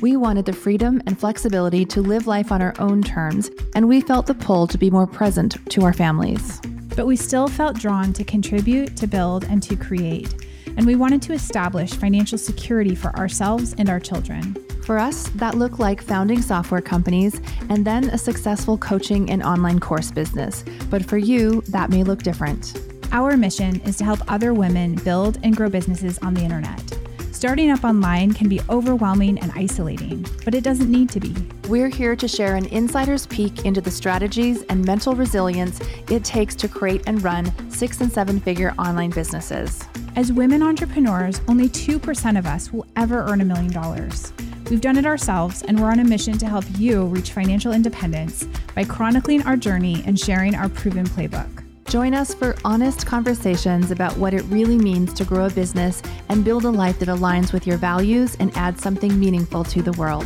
We wanted the freedom and flexibility to live life on our own terms, and we felt the pull to be more present to our families. But we still felt drawn to contribute, to build, and to create. And we wanted to establish financial security for ourselves and our children. For us, that looked like founding software companies and then a successful coaching and online course business. But for you, that may look different. Our mission is to help other women build and grow businesses on the internet. Starting up online can be overwhelming and isolating, but it doesn't need to be. We're here to share an insider's peek into the strategies and mental resilience it takes to create and run six and seven figure online businesses. As women entrepreneurs, only 2% of us will ever earn a million dollars. We've done it ourselves, and we're on a mission to help you reach financial independence by chronicling our journey and sharing our proven playbook. Join us for honest conversations about what it really means to grow a business and build a life that aligns with your values and adds something meaningful to the world.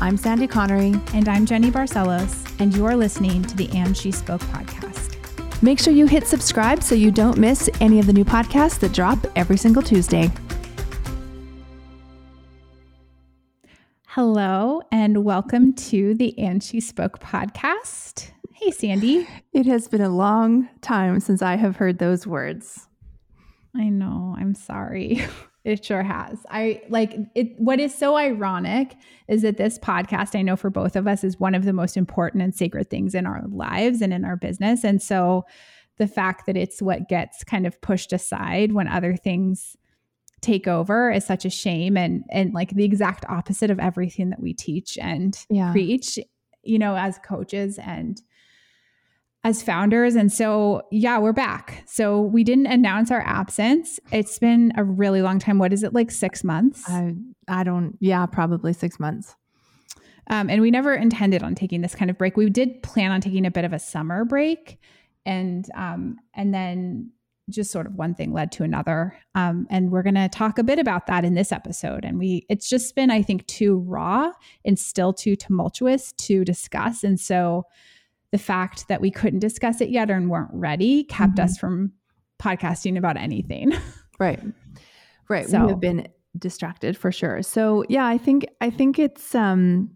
I'm Sandy Connery. And I'm Jeni Barcelos. And you are listening to the And She Spoke podcast. Make sure you hit subscribe so you don't miss any of the new podcasts that drop every single Tuesday. Hello, and welcome to the And She Spoke podcast. Hey, Sandy. It has been a long time since I have heard those words. I know. I'm sorry. It sure has. I like it. What is so ironic is that this podcast, I know for both of us, is one of the most important and sacred things in our lives and in our business. And so the fact that it's what gets kind of pushed aside when other things take over is such a shame and and like the exact opposite of everything that we teach and yeah. preach you know as coaches and as founders. And so, yeah, we're back. So we didn't announce our absence. It's been a really long time. What is it like six months? I, I don't, yeah, probably six months. Um, and we never intended on taking this kind of break. We did plan on taking a bit of a summer break, and um, and then just sort of one thing led to another. Um, and we're going to talk a bit about that in this episode. And we, it's just been, I think, too raw and still too tumultuous to discuss. And so the fact that we couldn't discuss it yet and weren't ready kept mm-hmm. us from podcasting about anything. right. Right. So, we have been distracted for sure. So yeah, I think I think it's um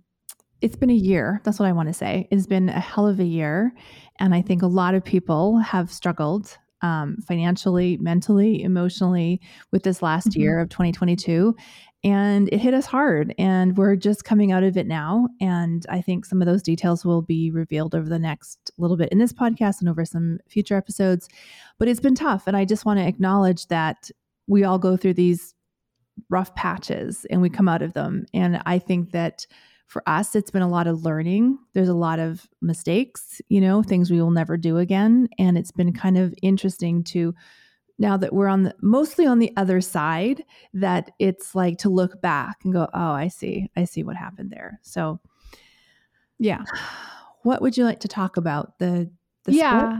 it's been a year. That's what I want to say. It's been a hell of a year. And I think a lot of people have struggled um, financially, mentally, emotionally with this last mm-hmm. year of 2022 and it hit us hard and we're just coming out of it now and i think some of those details will be revealed over the next little bit in this podcast and over some future episodes. But it's been tough and i just want to acknowledge that we all go through these rough patches and we come out of them. And i think that for us it's been a lot of learning. There's a lot of mistakes you know things we will never do again. And it's been kind of interesting to now that we're on the mostly on the other side that it's like to look back and go oh i see i see what happened there. So yeah. What would you like to talk about? The, the yeah. sport?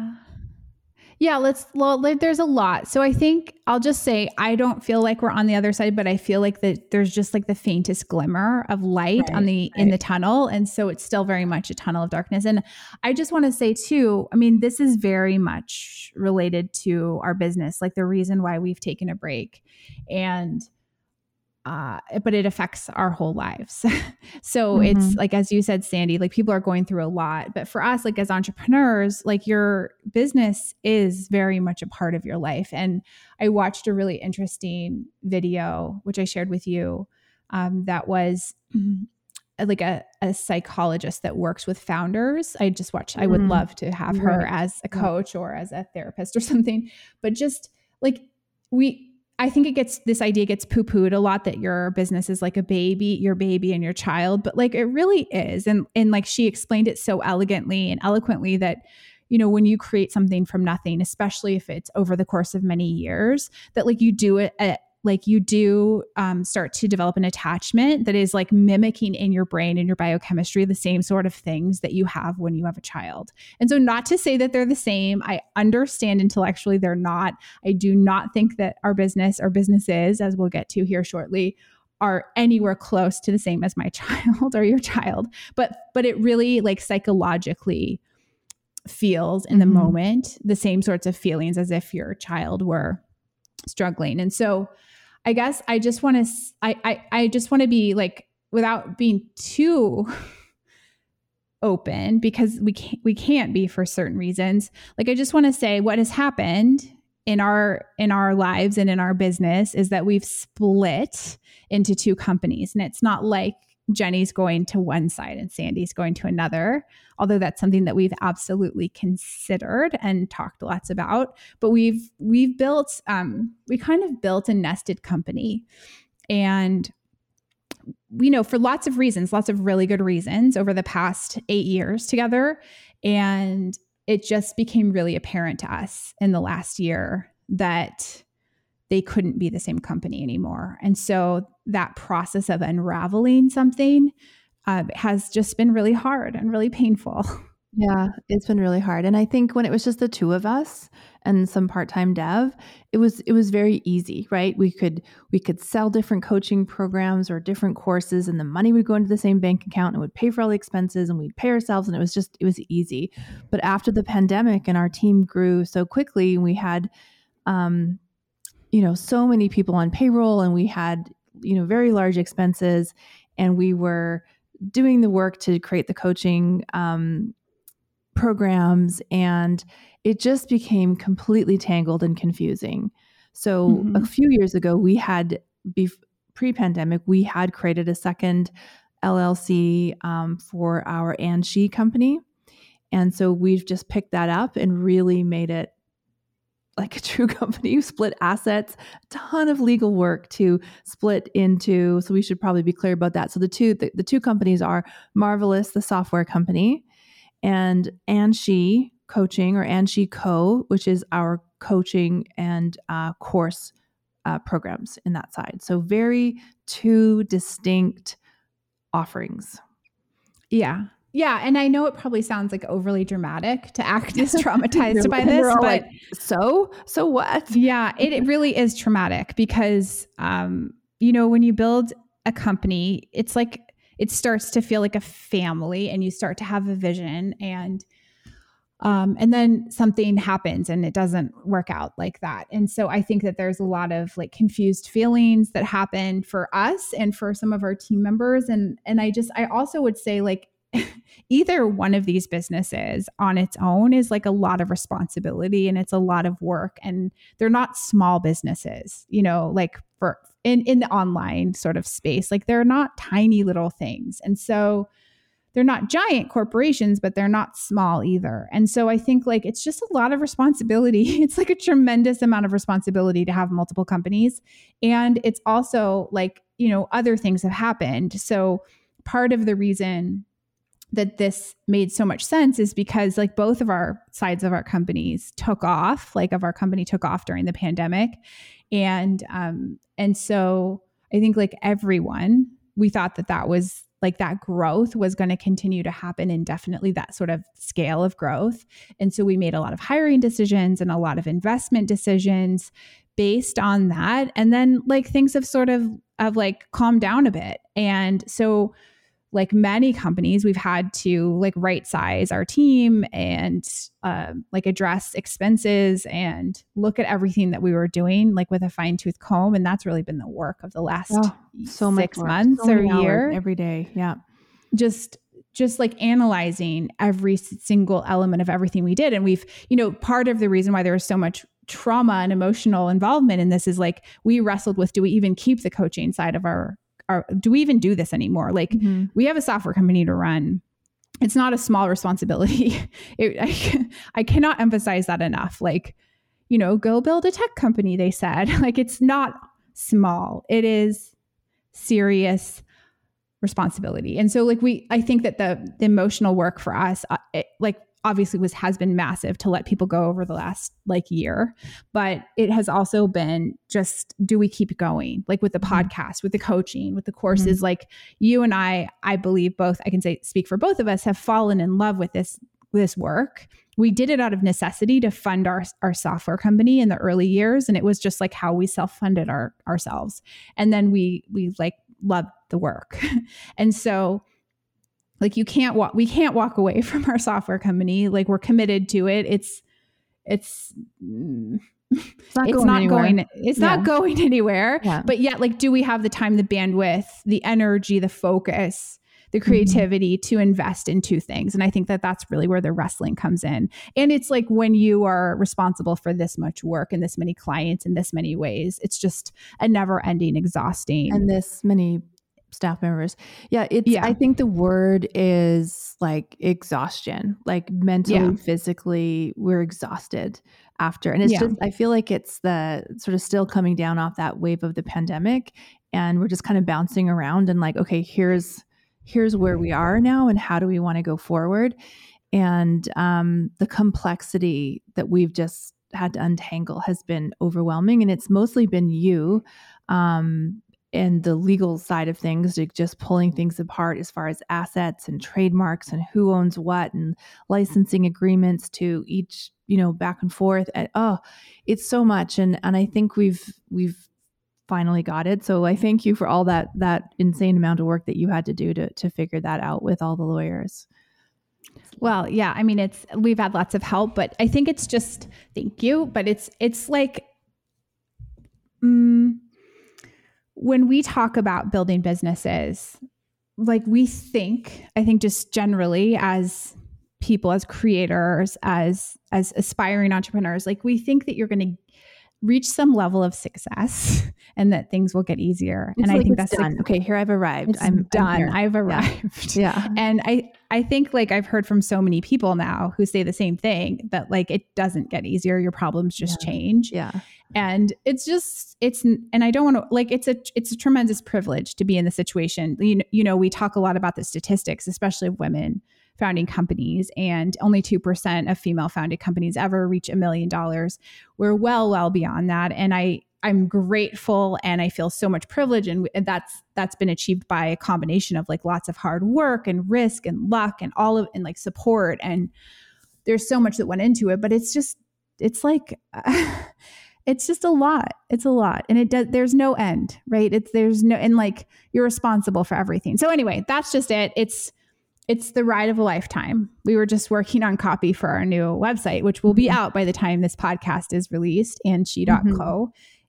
Yeah, let's. Well, there's a lot. So I think I'll just say I don't feel like we're on the other side, but I feel like that there's just like the faintest glimmer of light right, on the right. in the tunnel, and so it's still very much a tunnel of darkness. And I just want to say too. I mean, this is very much related to our business, like the reason why we've taken a break, and uh, but it affects our whole lives. so mm-hmm. it's like, as you said, Sandy, like people are going through a lot. But for us, like as entrepreneurs, like your business is very much a part of your life. And I watched a really interesting video, which I shared with you, um, that was like a, a psychologist that works with founders. I just watched, I would mm-hmm. love to have her right. as a coach or as a therapist or something. But just like we, I think it gets this idea gets poo pooed a lot that your business is like a baby, your baby and your child, but like it really is. And and like she explained it so elegantly and eloquently that you know when you create something from nothing, especially if it's over the course of many years, that like you do it at like you do um, start to develop an attachment that is like mimicking in your brain and your biochemistry the same sort of things that you have when you have a child. And so, not to say that they're the same, I understand intellectually they're not. I do not think that our business or businesses, as we'll get to here shortly, are anywhere close to the same as my child or your child. But but it really like psychologically feels in the mm-hmm. moment the same sorts of feelings as if your child were struggling. And so I guess I just want to I, I I just want to be like without being too open because we can't we can't be for certain reasons. Like I just want to say what has happened in our in our lives and in our business is that we've split into two companies and it's not like Jeni's going to one side and Sandy's going to another, although that's something that we've absolutely considered and talked lots about. But we've we've built um, we kind of built a nested company, and you know for lots of reasons, lots of really good reasons over the past eight years together, and it just became really apparent to us in the last year that they couldn't be the same company anymore. And so that process of unraveling something uh, has just been really hard and really painful. Yeah, it's been really hard. And I think when it was just the two of us and some part-time dev, it was it was very easy, right? We could we could sell different coaching programs or different courses and the money would go into the same bank account and would pay for all the expenses and we'd pay ourselves and it was just it was easy. But after the pandemic and our team grew so quickly, we had um you know so many people on payroll and we had you know very large expenses and we were doing the work to create the coaching um, programs and it just became completely tangled and confusing so mm-hmm. a few years ago we had bef- pre-pandemic we had created a second llc um, for our and she company and so we've just picked that up and really made it like a true company you split assets a ton of legal work to split into so we should probably be clear about that. So the two the, the two companies are marvelous the software company and she coaching or and she co which is our coaching and uh, course uh, programs in that side. So very two distinct offerings. Yeah yeah, and I know it probably sounds like overly dramatic to act as traumatized by this, but like, so so what? Yeah, it, it really is traumatic because um, you know, when you build a company, it's like it starts to feel like a family and you start to have a vision and um, and then something happens and it doesn't work out like that. And so I think that there's a lot of like confused feelings that happen for us and for some of our team members. And and I just I also would say like either one of these businesses on its own is like a lot of responsibility and it's a lot of work and they're not small businesses you know like for in in the online sort of space like they're not tiny little things. And so they're not giant corporations but they're not small either. And so i think like it's just a lot of responsibility. It's like a tremendous amount of responsibility to have multiple companies. And it's also like you know other things have happened. So part of the reason that this made so much sense is because like both of our sides of our companies took off like of our company took off during the pandemic. And um and so i think like everyone we thought that that was like that growth was going to continue to happen indefinitely that sort of scale of growth. And so we made a lot of hiring decisions and a lot of investment decisions based on that. And then like things have sort of of like calmed down a bit. And so like many companies, we've had to like right size our team and uh, like address expenses and look at everything that we were doing like with a fine tooth comb. And that's really been the work of the last oh, so six months so or year. Every day. Yeah. Just just like analyzing every single element of everything we did. And we've, you know, part of the reason why there was so much trauma and emotional involvement in this is like we wrestled with do we even keep the coaching side of our are do we even do this anymore? Like mm-hmm. we have a software company to run. It's not a small responsibility. It, I, I cannot emphasize that enough. Like, you know, go build a tech company, they said. Like it's not small. It is serious responsibility. And so like we I think that the, the emotional work for us uh, it, like obviously was has been massive to let people go over the last like year but it has also been just do we keep going like with the mm-hmm. podcast with the coaching with the courses mm-hmm. like you and i i believe both i can say speak for both of us have fallen in love with this this work we did it out of necessity to fund our, our software company in the early years and it was just like how we self-funded our ourselves and then we we like loved the work and so like you can't walk we can't walk away from our software company like we're committed to it it's it's it's not, it's going, not going it's yeah. not going anywhere yeah. but yet like do we have the time the bandwidth the energy the focus the mm-hmm. creativity mm-hmm. to invest in two things and i think that that's really where the wrestling comes in and it's like when you are responsible for this much work and this many clients in this many ways it's just a never ending exhausting and this many staff members. Yeah, it's yeah. I think the word is like exhaustion. Like mentally, yeah. physically, we're exhausted after. And it's yeah. just I feel like it's the sort of still coming down off that wave of the pandemic and we're just kind of bouncing around and like okay, here's here's where we are now and how do we want to go forward? And um the complexity that we've just had to untangle has been overwhelming and it's mostly been you um, and the legal side of things, like just pulling things apart as far as assets and trademarks and who owns what and licensing agreements to each, you know, back and forth. And, oh, it's so much. And and I think we've we've finally got it. So I thank you for all that that insane amount of work that you had to do to to figure that out with all the lawyers. Well, yeah, I mean it's we've had lots of help, but I think it's just thank you, but it's it's like mm, when we talk about building businesses, like we think, I think just generally as people as creators as as aspiring entrepreneurs like we think that you're going to reach some level of success and that things will get easier. It's and like i think that's done. Like, okay here i've arrived. I'm done. I'm i've arrived. Yeah. yeah. And i i think like i've heard from so many people now who say the same thing that like it doesn't get easier. Your problems just yeah. change. Yeah. And it's just it's and i don't want to like it's a it's a tremendous privilege to be in the situation. You know, you know we talk a lot about the statistics especially of women founding companies and only 2% of female founded companies ever reach a million dollars. We're well well beyond that. And i i'm grateful and i feel so much privilege and that's that's been achieved by a combination of like lots of hard work and risk and luck and all of and like support and there's so much that went into it but it's just it's like it's just a lot. It's a lot and it does there's no end right? It's there's no and like you're responsible for everything. So anyway that's just it. It's it's the ride of a lifetime. We were just working on copy for our new website which will be mm-hmm. out by the time this podcast is released and she.co mm-hmm.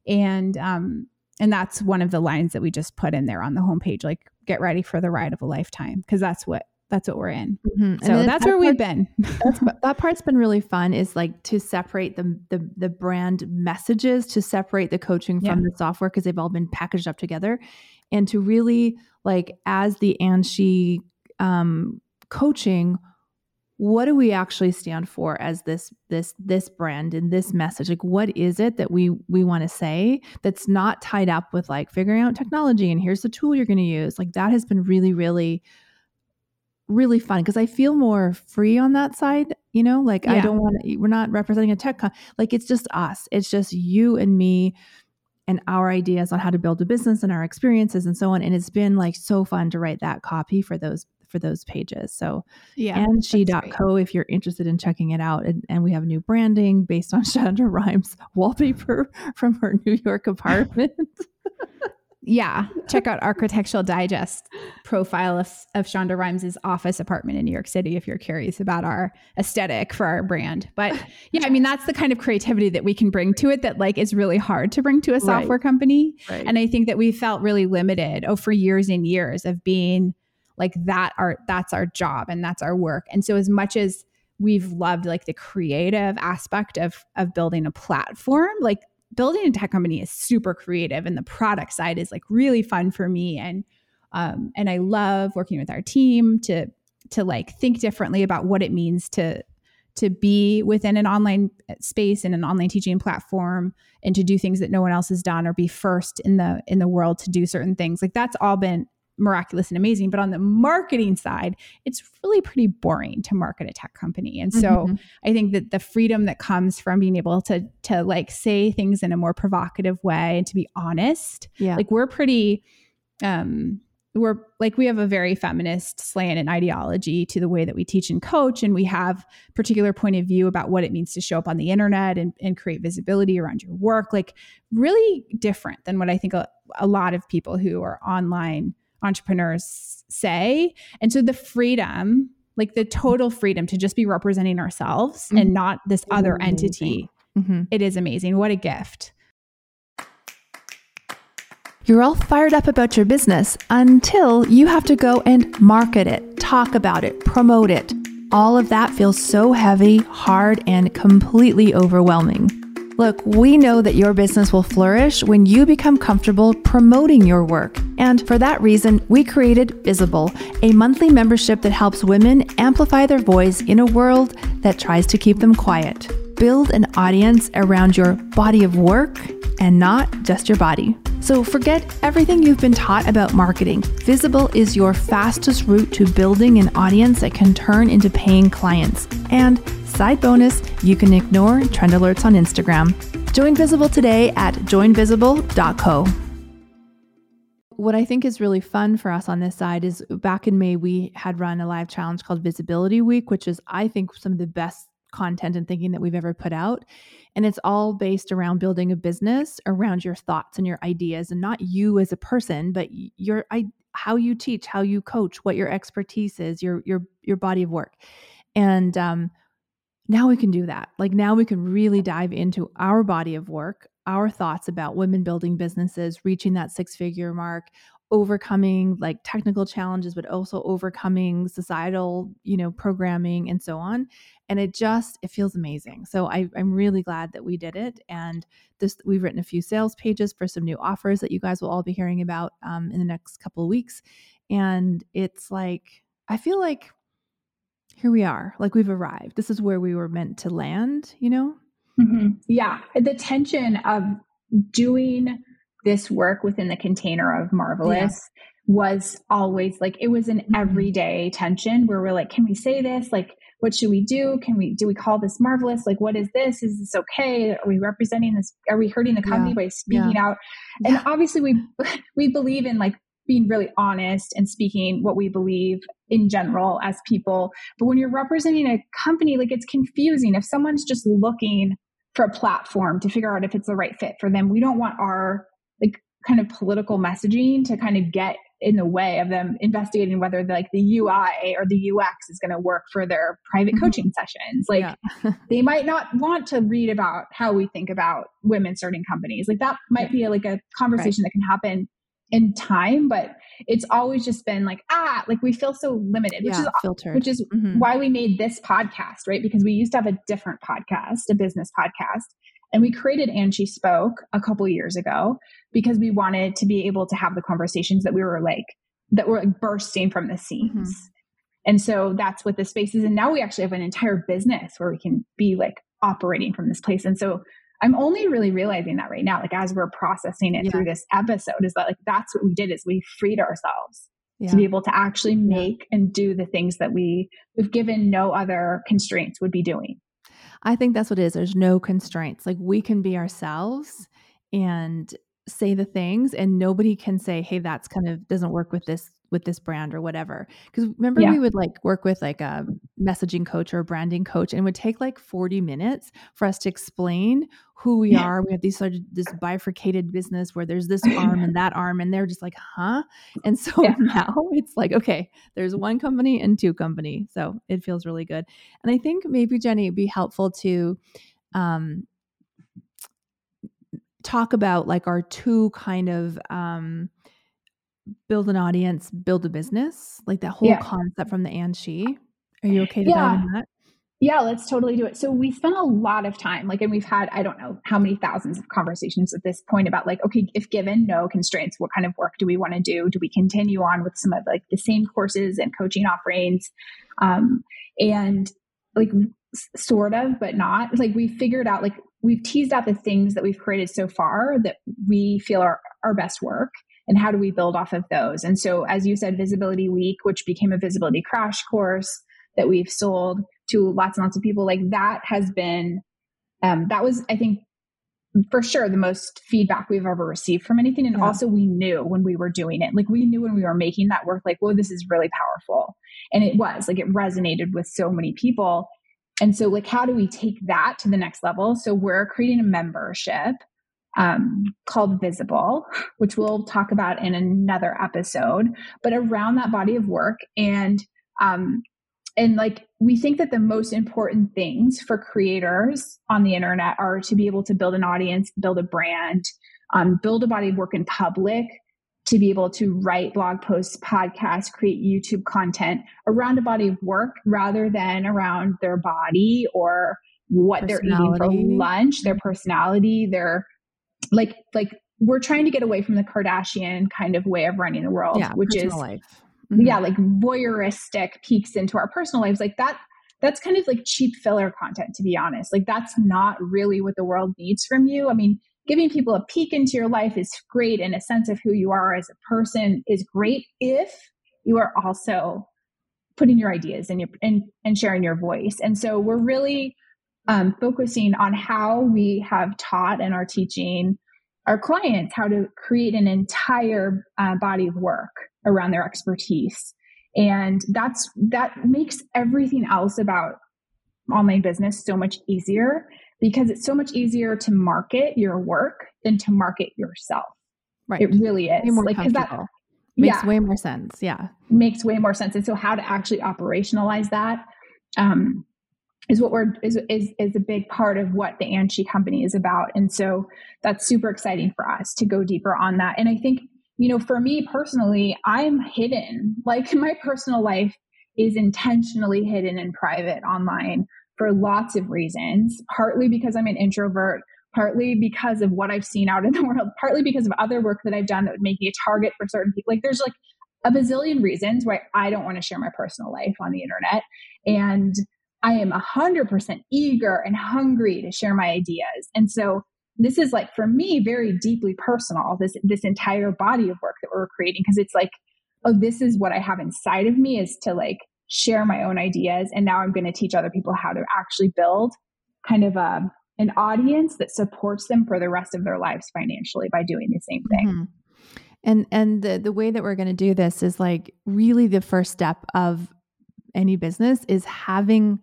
And um and that's one of the lines that we just put in there on the homepage like get ready for the ride of a lifetime because that's what that's what we're in. Mm-hmm. So that's that where we've been. that part's been really fun is like to separate the the, the brand messages, to separate the coaching from yeah. the software because they've all been packaged up together, and to really like as the and she um, coaching. What do we actually stand for as this this this brand and this message? Like, what is it that we we want to say that's not tied up with like figuring out technology and here's the tool you're going to use? Like that has been really really really fun because I feel more free on that side. You know, like yeah. I don't want to, we're not representing a tech, con- like it's just us. It's just you and me and our ideas on how to build a business and our experiences and so on. And it's been like so fun to write that copy for those for those pages. So yeah, and she.co if you're interested in checking it out. And, and we have new branding based on Shonda Rhimes wallpaper from her New York apartment. yeah, check out Architectural Digest profile of, of Shonda Rhimes' office apartment in New York City if you're curious about our aesthetic for our brand. But yeah, I mean that's the kind of creativity that we can bring to it that like is really hard to bring to a software right. company. Right. And I think that we felt really limited oh for years and years of being like that our that's our job and that's our work. And so as much as we've loved like the creative aspect of of building a platform, like building a tech company is super creative and the product side is like really fun for me and um, and I love working with our team to to like think differently about what it means to to be within an online space and an online teaching platform and to do things that no one else has done or be first in the in the world to do certain things like that's all been miraculous and amazing. But on the marketing side, it's really pretty boring to market a tech company. And so mm-hmm. I think that the freedom that comes from being able to to like say things in a more provocative way and to be honest, yeah. like we're pretty um we're like we have a very feminist slant and ideology to the way that we teach and coach and we have particular point of view about what it means to show up on the internet and, and create visibility around your work like really different than what i think a, a lot of people who are online entrepreneurs say and so the freedom like the total freedom to just be representing ourselves mm-hmm. and not this other entity mm-hmm. it is amazing what a gift you're all fired up about your business until you have to go and market it, talk about it, promote it. All of that feels so heavy, hard, and completely overwhelming. Look, we know that your business will flourish when you become comfortable promoting your work. And for that reason, we created Visible, a monthly membership that helps women amplify their voice in a world that tries to keep them quiet. Build an audience around your body of work and not just your body. So forget everything you've been taught about marketing. Visible is your fastest route to building an audience that can turn into paying clients. And side bonus, you can ignore trend alerts on Instagram. Join Visible today at joinvisible.co. What I think is really fun for us on this side is back in May, we had run a live challenge called Visibility Week, which is, I think, some of the best content and thinking that we've ever put out. And it's all based around building a business around your thoughts and your ideas and not you as a person, but your I, how you teach, how you coach, what your expertise is, your your your body of work. And um, now we can do that. Like now we can really dive into our body of work, our thoughts about women building businesses, reaching that six figure mark, overcoming like technical challenges but also overcoming societal you know programming and so on and it just it feels amazing so I, i'm really glad that we did it and this we've written a few sales pages for some new offers that you guys will all be hearing about um, in the next couple of weeks and it's like i feel like here we are like we've arrived this is where we were meant to land you know mm-hmm. yeah the tension of doing this work within the container of marvelous yeah. was always like it was an mm-hmm. everyday tension where we're like can we say this like what should we do? Can we do we call this marvelous? Like what is this? Is this okay? Are we representing this are we hurting the company yeah. by speaking yeah. out? And obviously we we believe in like being really honest and speaking what we believe in general as people. But when you're representing a company like it's confusing. If someone's just looking for a platform to figure out if it's the right fit for them we don't want our like kind of political messaging to kind of get in the way of them investigating whether the, like the UI or the UX is going to work for their private mm-hmm. coaching sessions. Like yeah. they might not want to read about how we think about women starting companies. Like that might be like a conversation right. that can happen in time, but it's always just been like, ah, like we feel so limited, which yeah, is filtered. which is mm-hmm. why we made this podcast, right? Because we used to have a different podcast, a business podcast. And we created And She Spoke a couple years ago because we wanted to be able to have the conversations that we were like, that were like bursting from the seams. Mm-hmm. And so that's what the space is. And now we actually have an entire business where we can be like operating from this place. And so I'm only really realizing that right now, like as we're processing it yeah. through this episode, is that like that's what we did is we freed ourselves yeah. to be able to actually make yeah. and do the things that we we've given no other constraints would be doing. I think that's what it is. There's no constraints. Like we can be ourselves and say the things and nobody can say, "Hey, that's kind of doesn't work with this with this brand or whatever." Cuz remember yeah. we would like work with like a messaging coach or a branding coach and it would take like 40 minutes for us to explain who we yeah. are. We have these sort of this bifurcated business where there's this arm and that arm, and they're just like, huh? And so yeah. now it's like, okay, there's one company and two company. So it feels really good. And I think maybe Jeni it'd be helpful to um, talk about like our two kind of um, build an audience, build a business, like that whole yeah. concept from the and she. Are you okay to yeah. that? Yeah, let's totally do it. So we spent a lot of time, like, and we've had, I don't know how many thousands of conversations at this point about like, okay, if given no constraints, what kind of work do we want to do? Do we continue on with some of like the same courses and coaching offerings? Um, and like sort of, but not like we figured out, like we've teased out the things that we've created so far that we feel are our best work. And how do we build off of those? And so as you said visibility week which became a visibility crash course that we've sold to lots and lots of people like that has been um, that was i think for sure the most feedback we've ever received from anything. And yeah. also we knew when we were doing it. Like we knew when we were making that work like whoa this is really powerful. And it was like it resonated with so many people. And so like how do we take that to the next level? So we're creating a membership um, called visible which we'll talk about in another episode but around that body of work. And um, and like we think that the most important things for creators on the internet are to be able to build an audience build a brand um, build a body of work in public to be able to write blog posts podcasts create youtube content around a body of work rather than around their body or what they're eating for lunch their personality their like like we're trying to get away from the kardashian kind of way of running the world yeah, which is life mm-hmm. yeah, like voyeuristic peeks into our personal lives, like that that's kind of like cheap filler content to be honest. Like that's not really what the world needs from you. I mean, giving people a peek into your life is great and a sense of who you are as a person is great if you are also putting your ideas and your and, and sharing your voice. And so we're really um, focusing on how we have taught and are teaching our clients how to create an entire uh, body of work around their expertise. And that's, that makes everything else about online business so much easier because it's so much easier to market your work than to market yourself. Right. It really is. Way more like, that makes yeah, way more sense. Yeah. Makes way more sense. And so how to actually operationalize that um, is what we're is, is is a big part of what the And She company is about. And so that's super exciting for us to go deeper on that. And I think you know, for me personally, I'm hidden. Like my personal life is intentionally hidden and private online for lots of reasons, partly because I'm an introvert, partly because of what I've seen out in the world, partly because of other work that I've done that would make me a target for certain people. Like there's like a bazillion reasons why I don't want to share my personal life on the internet. And I am 100% eager and hungry to share my ideas. And so this is like for me very deeply personal this this entire body of work that we're creating because it's like oh this is what i have inside of me is to like share my own ideas and now i'm going to teach other people how to actually build kind of a um, an audience that supports them for the rest of their lives financially by doing the same thing mm-hmm. and and the the way that we're going to do this is like really the first step of any business is having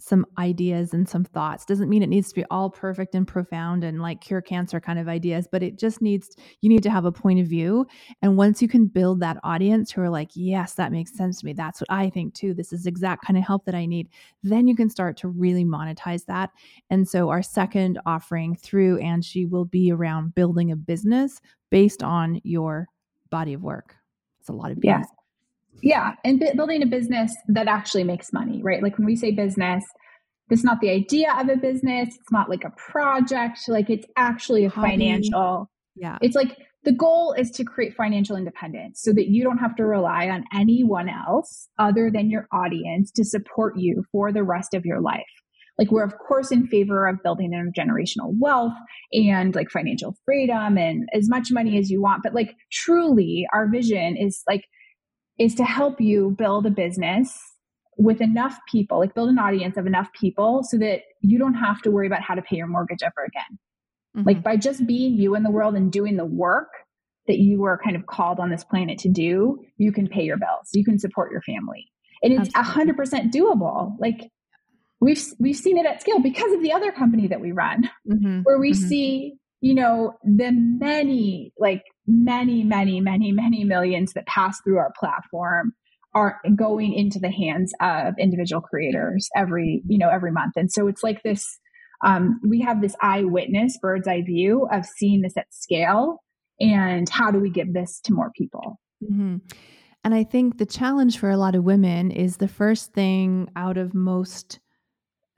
some ideas and some thoughts. Doesn't mean it needs to be all perfect and profound and like cure cancer kind of ideas, but it just needs, you need to have a point of view. And once you can build that audience who are like, yes, that makes sense to me. That's what I think too. This is exact kind of help that I need. Then you can start to really monetize that. And so our second offering through And She will be around building a business based on your body of work. It's a lot of yeah yeah and b- building a business that actually makes money right? Like when we say business it's not the idea of a business. It's not like a project. Like it's actually a Hobby. financial yeah. It's like the goal is to create financial independence so that you don't have to rely on anyone else other than your audience to support you for the rest of your life. Like we're of course in favor of building intergenerational wealth and like financial freedom and as much money as you want but like truly our vision is like is to help you build a business with enough people, like build an audience of enough people so that you don't have to worry about how to pay your mortgage ever again. Mm-hmm. Like by just being you in the world and doing the work that you were kind of called on this planet to do, you can pay your bills, you can support your family. And it's a hundred percent doable. Like we've we've seen it at scale because of the other company that we run, mm-hmm. where we mm-hmm. see, you know, the many like many, many, many, many millions that pass through our platform are going into the hands of individual creators every, you know, every month. And so it's like this, um, we have this eyewitness bird's eye view of seeing this at scale and how do we give this to more people? Mm-hmm. And I think the challenge for a lot of women is the first thing out of most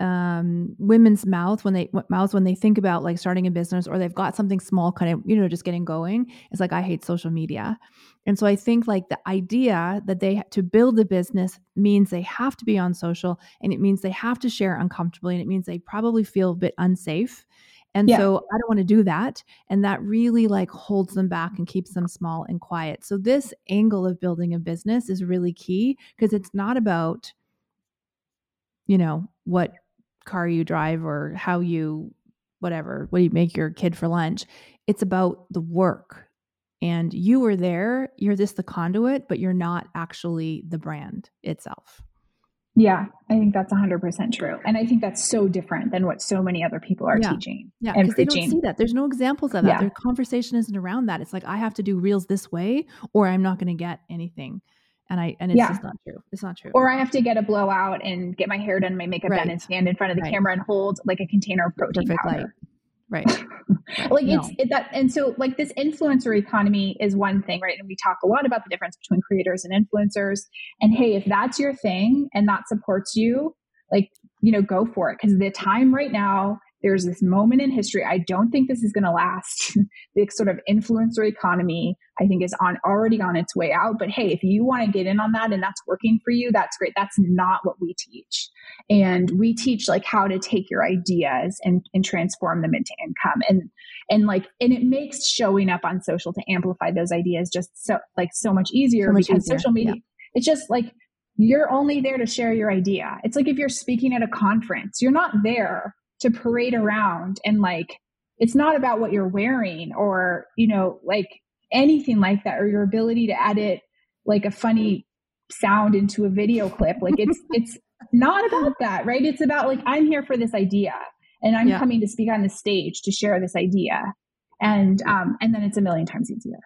um, women's mouth when they mouths when they think about like starting a business or they've got something small kind of you know just getting going it's like i hate social media and so i think like the idea that they to build a business means they have to be on social and it means they have to share uncomfortably and it means they probably feel a bit unsafe And yeah. so I don't want to do that. And that really like holds them back and keeps them small and quiet. So this angle of building a business is really key because it's not about, you know, what car you drive or how you, whatever, what do you make your kid for lunch. It's about the work. And you were there, you're just the conduit, but you're not actually the brand itself. Yeah, I think that's 100% true. And I think that's so different than what so many other people are yeah. teaching. Yeah, because they don't see that. There's no examples of that. Yeah. Their conversation isn't around that. It's like, I have to do reels this way or I'm not going to get anything. And I and it's yeah. just not true. It's not true. Or I have to get a blowout and get my hair done, my makeup right. done, and stand in front of the right. camera and hold like a container of protein Perfect powder. Light. Right. like no. it's it, that, and so like this influencer economy is one thing, right? And we talk a lot about the difference between creators and influencers. And hey, if that's your thing and that supports you, like, you know, go for it. Cause the time right now there's this moment in history. I don't think this is going to last. the sort of influencer economy, I think, is on already on its way out. But hey, if you want to get in on that and that's working for you, that's great. That's not what we teach. And we teach like how to take your ideas and, and transform them into income. And and like and it makes showing up on social to amplify those ideas just so like so much easier so much because easier. social media. Yeah. It's just like you're only there to share your idea. It's like if you're speaking at a conference, you're not there to parade around and like it's not about what you're wearing or you know like anything like that or your ability to edit like a funny sound into a video clip. Like it's it's not about that right? It's about like i'm here for this idea and i'm yeah. coming to speak on the stage to share this idea. And um and then it's a million times easier.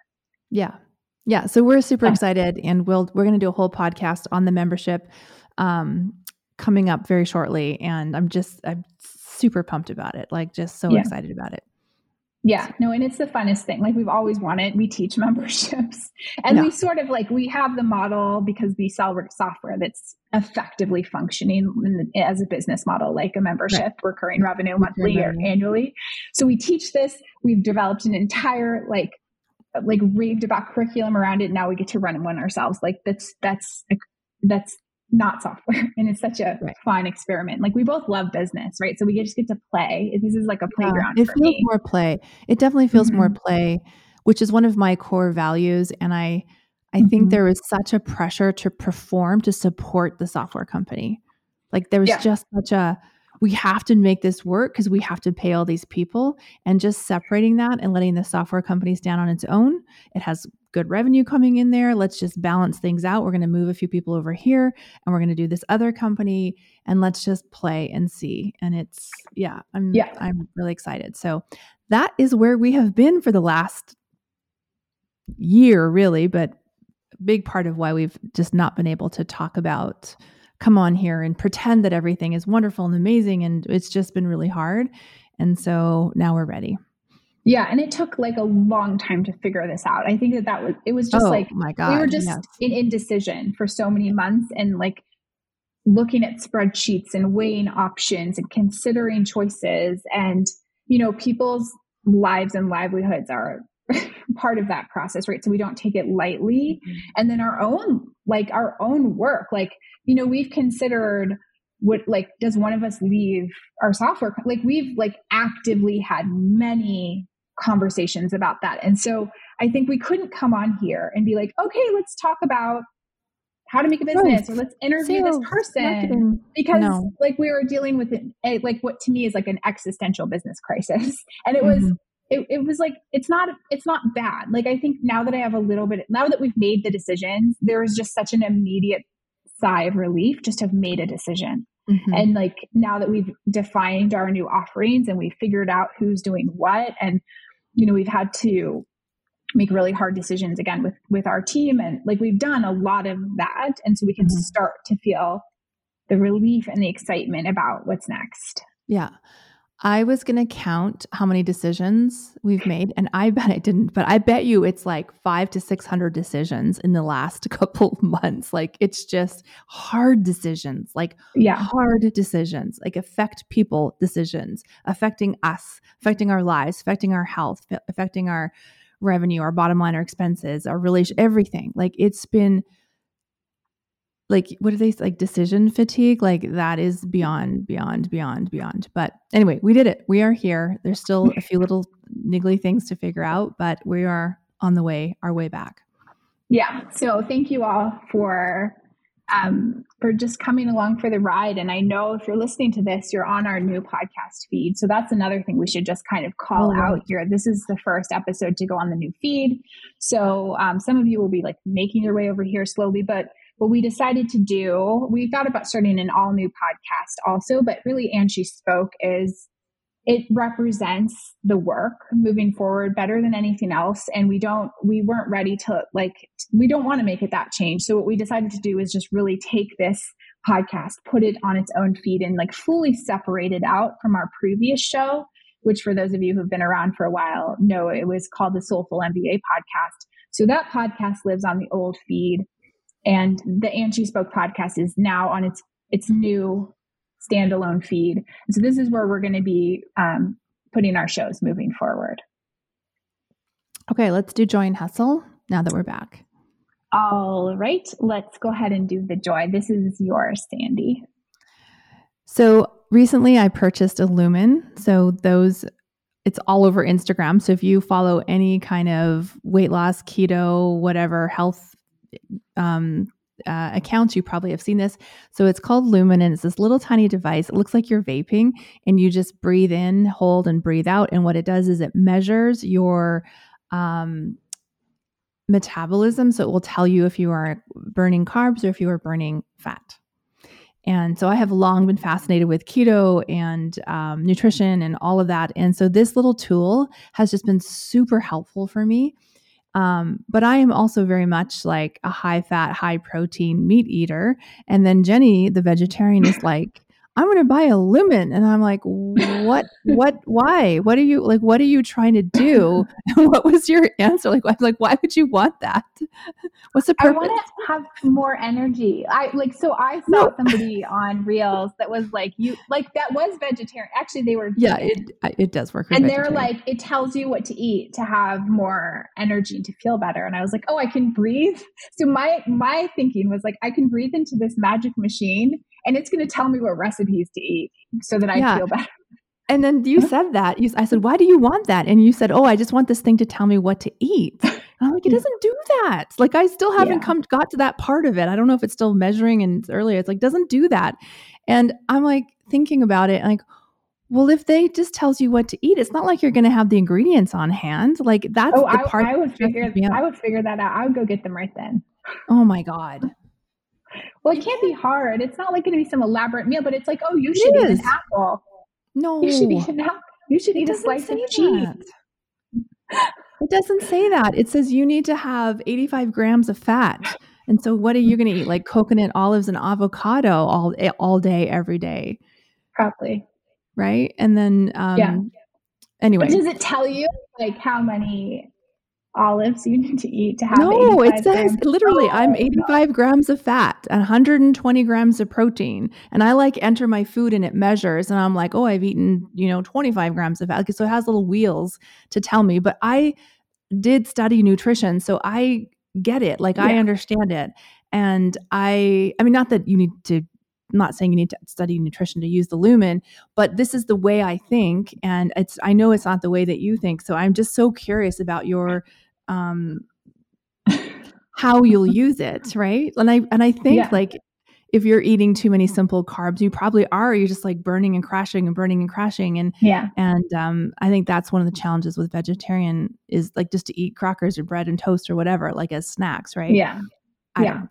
Yeah. Yeah. So we're super yeah. excited and we'll we're going to do a whole podcast on the membership um coming up very shortly. And i'm just i'm super pumped about it. Like just so yeah. excited about it. Yeah, no, and it's the funnest thing. Like we've always wanted. We teach memberships, and yeah. we sort of like we have the model because we sell software that's effectively functioning the, as a business model, like a membership, right. recurring revenue monthly or annually. So we teach this. We've developed an entire like like raved about curriculum around it. Now we get to run one ourselves. Like that's that's that's not software and it's such a right. fun experiment like we both love business right so we just get to play this is like a playground yeah, it feels me. more play it definitely feels mm-hmm. more play which is one of my core values and i i mm-hmm. think there was such a pressure to perform to support the software company like there was yeah. just such a we have to make this work because we have to pay all these people and just separating that and letting the software company stand on its own it has good revenue coming in there. Let's just balance things out. We're going to move a few people over here and we're going to do this other company and let's just play and see. And it's yeah, I'm yeah. I'm really excited. So that is where we have been for the last year really, but big part of why we've just not been able to talk about come on here and pretend that everything is wonderful and amazing and it's just been really hard. And so now we're ready. Yeah, and it took like a long time to figure this out. I think that that was it was just oh, like my God, we were just yes. in indecision for so many months and like looking at spreadsheets and weighing options and considering choices and you know people's lives and livelihoods are part of that process right so we don't take it lightly mm-hmm. and then our own like our own work like you know we've considered what like does one of us leave our software like we've like actively had many conversations about that. And so I think we couldn't come on here and be like, okay, let's talk about how to make a business or let's interview Sales, this person marketing. because no. like we were dealing with it, like what to me is like an existential business crisis. And it mm-hmm. was it, it was like it's not it's not bad. Like I think now that I have a little bit now that we've made the decisions, there is just such an immediate sigh of relief just to have made a decision. Mm-hmm. And like now that we've defined our new offerings and we've figured out who's doing what and you know, we've had to make really hard decisions again with with our team and like we've done a lot of that and so we can mm-hmm. start to feel the relief and the excitement about what's next. Yeah. I was going to count how many decisions we've made, and I bet I didn't, but I bet you it's like five to 600 decisions in the last couple months. Like it's just hard decisions, like yeah. hard decisions, like affect people decisions, affecting us, affecting our lives, affecting our health, affecting our revenue, our bottom line, our expenses, our relation, everything. Like it's been like what do they like decision fatigue like that is beyond beyond beyond beyond but anyway we did it we are here there's still a few little niggly things to figure out but we are on the way our way back yeah so thank you all for um, for just coming along for the ride. And I know if you're listening to this, you're on our new podcast feed. So that's another thing we should just kind of call oh, out here. This is the first episode to go on the new feed. So um, some of you will be like making your way over here slowly, but what we decided to do, we thought about starting an all new podcast also, but really And She Spoke is it represents the work moving forward better than anything else. And we don't we weren't ready to like we don't want to make it that change. So what we decided to do is just really take this podcast put it on its own feed and like fully separate it out from our previous show which for those of you who've been around for a while know it was called the soulful mba podcast. So that podcast lives on the old feed and the And She Spoke podcast is now on its its new standalone feed. so this is where we're going to be um, putting our shows moving forward. Okay, let's do joy and hustle now that we're back. All right, let's go ahead and do the joy. This is yours, Sandy. So recently I purchased a Lumen. So those it's all over Instagram. So if you follow any kind of weight loss, keto, whatever health um, uh, accounts, you probably have seen this. So it's called Lumen, and it's this little tiny device. It looks like you're vaping, and you just breathe in, hold, and breathe out. And what it does is it measures your um, metabolism. So it will tell you if you are burning carbs or if you are burning fat. And so I have long been fascinated with keto and um, nutrition and all of that. And so this little tool has just been super helpful for me um, but I am also very much like a high fat, high protein meat eater. And then Jeni, the vegetarian, is like, I'm going to buy a lumen. And I'm like, what, what, why? What are you like? What are you trying to do? what was your answer? Like, I'm like, why would you want that? What's the purpose? I want to have more energy. I like, so I saw no. somebody on reels that was like, you like, that was vegetarian. Actually, they were. Yeah, it, it does work. And they're like, it tells you what to eat to have more energy and to feel better. And I was like, oh, I can breathe. So my, my thinking was like, I can breathe into this magic machine and it's going to tell me what recipes to eat so that I yeah. feel better. And then you said that. You, I said, why do you want that? And you said, oh, I just want this thing to tell me what to eat. And I'm like, it doesn't do that. Like, I still haven't yeah. come got to that part of it. I don't know if it's still measuring and earlier. It's like, doesn't do that. And I'm like thinking about it, like, well, if they just tells you what to eat, it's not like you're going to have the ingredients on hand. Like that's oh, the part. I would figure. I would figure that out. I would go get them right then. Oh my god. Well, it can't be hard. It's not like going to be some elaborate meal, but it's like, oh, you should eat an apple. No, you should eat an apple. You should eat a slice of cheese. It doesn't say that. It says you need to have 85 grams of fat. And so, what are you going to eat? Like coconut, olives, and avocado all all day, every day. Probably. Right. And then, um, yeah. Anyway, does it tell you like how many olives you need to eat to have no it says literally i'm 85 grams of fat 120 grams of protein and i like enter my food and it measures and i'm like oh i've eaten you know 25 grams of fat so it has little wheels to tell me but i did study nutrition so i get it like yeah. i understand it and i i mean not that you need to I'm not saying you need to study nutrition to use the lumen, but this is the way I think. And it's, I know it's not the way that you think. So I'm just so curious about your um, how you'll use it, right? And I and I think yeah. like if you're eating too many simple carbs, you probably are. You're just like burning and crashing and burning and crashing. And yeah, and um, I think that's one of the challenges with vegetarian is like just to eat crackers or bread and toast or whatever, like as snacks, right? Yeah. I yeah.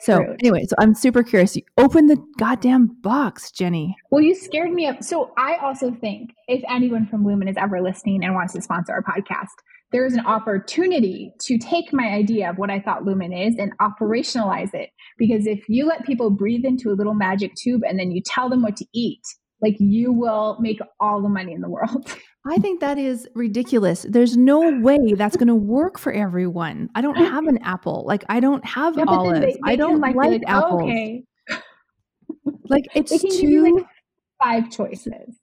so anyway, so I'm super curious. You open the goddamn box, Jeni. Well, you scared me up. So I also think if anyone from Lumen is ever listening and wants to sponsor our podcast, there is an opportunity to take my idea of what I thought Lumen is and operationalize it. Because if you let people breathe into a little magic tube and then you tell them what to eat, like you will make all the money in the world. I think that is ridiculous. There's no way that's going to work for everyone. I don't have an apple. Like I don't have yeah, olives. They, they I don't like, like apples. okay. like it's too like five choices.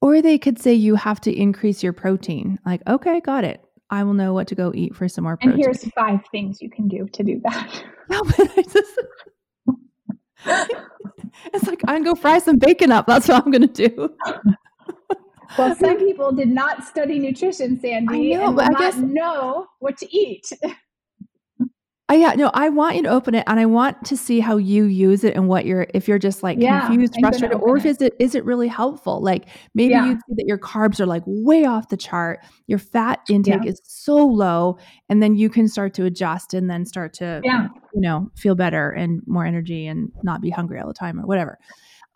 Or they could say you have to increase your protein. Like, okay, got it. I will know what to go eat for some more protein. And here's five things you can do to do that. But I just, it's like I'm gonna go fry some bacon up. That's what I'm gonna do. well, some people did not study nutrition, Sandy, I know, and will I guess, know what to eat. I, yeah, no, I want you to open it and I want to see how you use it and what you're, if you're just like yeah, confused, frustrated, or if is it, is it really helpful? Like maybe yeah. you see that your carbs are like way off the chart, your fat intake yeah. is so low, and then you can start to adjust and then start to, yeah. you know, feel better and more energy and not be hungry all the time or whatever.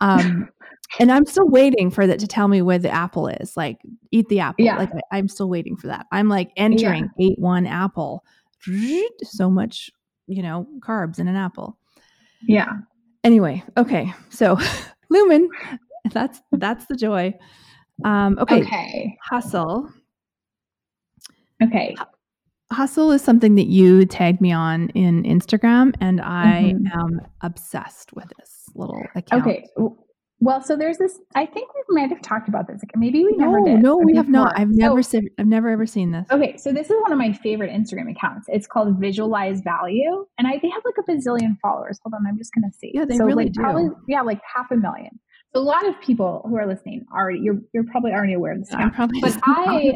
Um, and I'm still waiting for that to tell me where the apple is. Like, eat the apple. Like, I, am still waiting for that. I'm like entering eight one apple so much, you know, carbs in an apple. Yeah. Anyway, okay. So lumen, that's that's the joy. Um, okay. Okay. Hustle. Okay. Hustle is something that you tagged me on in Instagram, and I mm-hmm. am obsessed with this little account. Okay. Well, so there's this. I think we might have talked about this. Maybe we no, never did. No, we have not. I've never so, seen. I've never ever seen this. Okay, so this is one of my favorite Instagram accounts. It's called Visualize Value, and I they have like a bazillion followers. Hold on, I'm just gonna see. Yeah, they so really like, do. Probably, yeah, like half a million. So a lot of people who are listening already, you're you're probably already aware of this. I'm probably. But I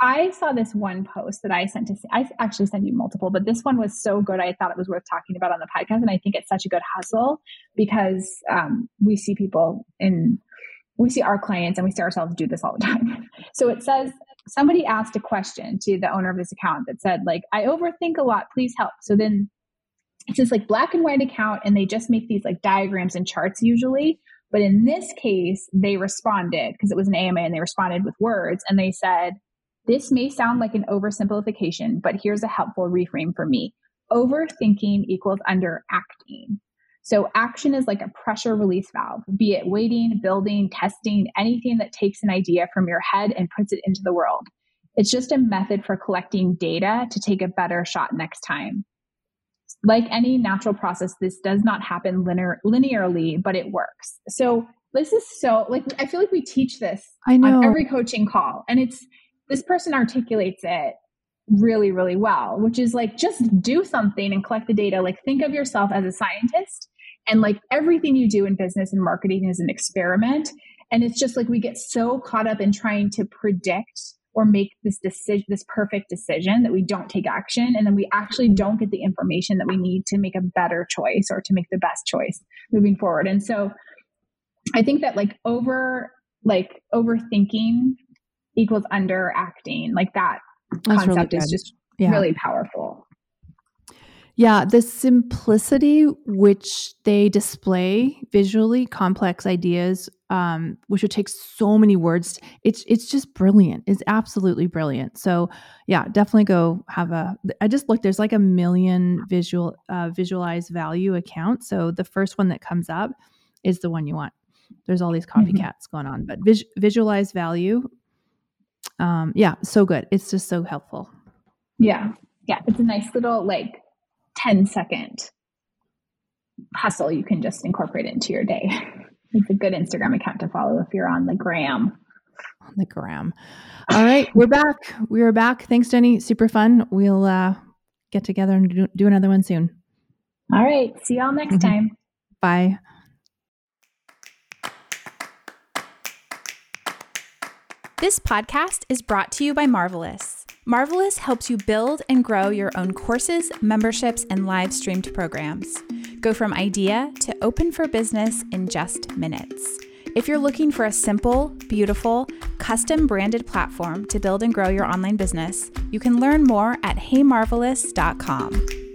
I saw this one post that I sent to, I actually sent you multiple, but this one was so good. I thought it was worth talking about on the podcast. And I think it's such a good hustle because um, we see people in, we see our clients and we see ourselves do this all the time. So it says, somebody asked a question to the owner of this account that said, like, I overthink a lot, please help. So then it's this like black and white account and they just make these like diagrams and charts usually. But in this case, they responded because it was an AMA and they responded with words and they said, this may sound like an oversimplification, but here's a helpful reframe for me. Overthinking equals underacting. So action is like a pressure release valve, be it waiting, building, testing, anything that takes an idea from your head and puts it into the world. It's just a method for collecting data to take a better shot next time. Like any natural process, this does not happen linear, linearly, but it works. So this is so like I feel like we teach this I know. on every coaching call, and it's this person articulates it really, really well, which is like just do something and collect the data. Like think of yourself as a scientist and like everything you do in business and marketing is an experiment. And it's just like we get so caught up in trying to predict or make this decision, this perfect decision that we don't take action. And then we actually don't get the information that we need to make a better choice or to make the best choice moving forward. And so I think that like over, like overthinking equals underacting. Like that That's concept really is just yeah. really powerful. Yeah, the simplicity which they display visually complex ideas, um, which would take so many words, it's it's just brilliant. It's absolutely brilliant. So yeah, definitely go have a. I just looked. There's like a million visual uh, visualized value accounts. So the first one that comes up is the one you want. There's all these copycats mm-hmm. going on, but vis- visualize value um, yeah, so good. It's just so helpful. Yeah. Yeah. It's a nice little like 10 second hustle you can just incorporate into your day. It's a good Instagram account to follow if you're on the gram. On the gram. All right, we're back. We are back. Thanks, Jeni. Super fun. We'll uh, get together and do, do another one soon. All right. See y'all next mm-hmm. time. Bye. This podcast is brought to you by Marvelous. Marvelous helps you build and grow your own courses, memberships, and live streamed programs. Go from idea to open for business in just minutes. If you're looking for a simple, beautiful, custom branded platform to build and grow your online business, you can learn more at heymarvelous.com.